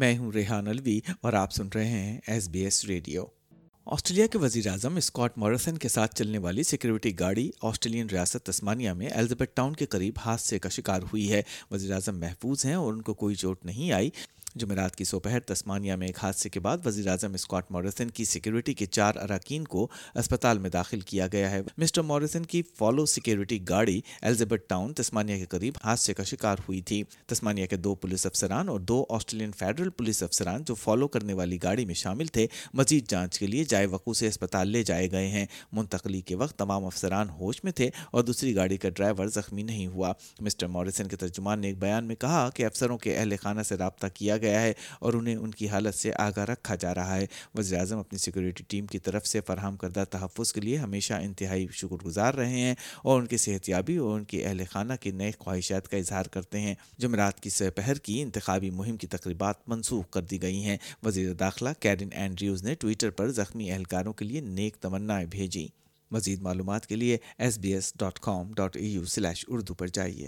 میں ہوں ریحان الوی اور آپ سن رہے ہیں S B S radio. Australia کے وزیر اعظم اسکاٹ مورسن کے ساتھ چلنے والی سیکیورٹی گاڑی آسٹریلین ریاست تسمانیہ میں الزبتھ ٹاؤن کے قریب حادثے کا شکار ہوئی ہے۔ وزیر اعظم محفوظ ہیں اور ان کو کوئی چوٹ نہیں آئی۔ جمعرات کی سوپہر تسمانیہ میں ایک حادثے کے بعد وزیر اعظم اسکاٹ موریسن کی سیکیورٹی کے چار اراکین کو اسپتال میں داخل کیا گیا ہے۔ مسٹر موریسن کی فالو سیکیورٹی گاڑی الزبتھ ٹاؤن تسمانیہ کے قریب حادثے کا شکار ہوئی تھی۔ تسمانیہ کے دو پولیس افسران اور دو آسٹریلین فیڈرل پولیس افسران جو فالو کرنے والی گاڑی میں شامل تھے، مزید جانچ کے لیے جائے وقوع سے اسپتال لے جائے گئے ہیں۔ منتقلی کے وقت تمام افسران ہوش میں تھے اور دوسری گاڑی کا ڈرائیور زخمی نہیں ہوا۔ مسٹر موریسن کے ترجمان نے ایک بیان میں کہا کہ افسروں کے اہل خانہ سے رابطہ کیا گیا ہے اور انہیں ان کی حالت سے آگاہ رکھا جا رہا ہے۔ وزیر اعظم اپنی سیکورٹی ٹیم کی طرف سے فراہم کردہ تحفظ کے لیے ہمیشہ انتہائی شکر گزار رہے ہیں اور ان کی صحت یابی اور ان کے اہل خانہ کی نئے خواہشات کا اظہار کرتے ہیں۔ جمعرات کی سپہر کی انتخابی مہم کی تقریبات منسوخ کر دی گئی ہیں۔ وزیر داخلہ کیرن اینڈریوز نے ٹویٹر پر زخمی اہلکاروں کے لیے نیک تمنائیں بھیجی مزید معلومات کے لیے S B S dot com dot A U slash Urdu پر جائیے۔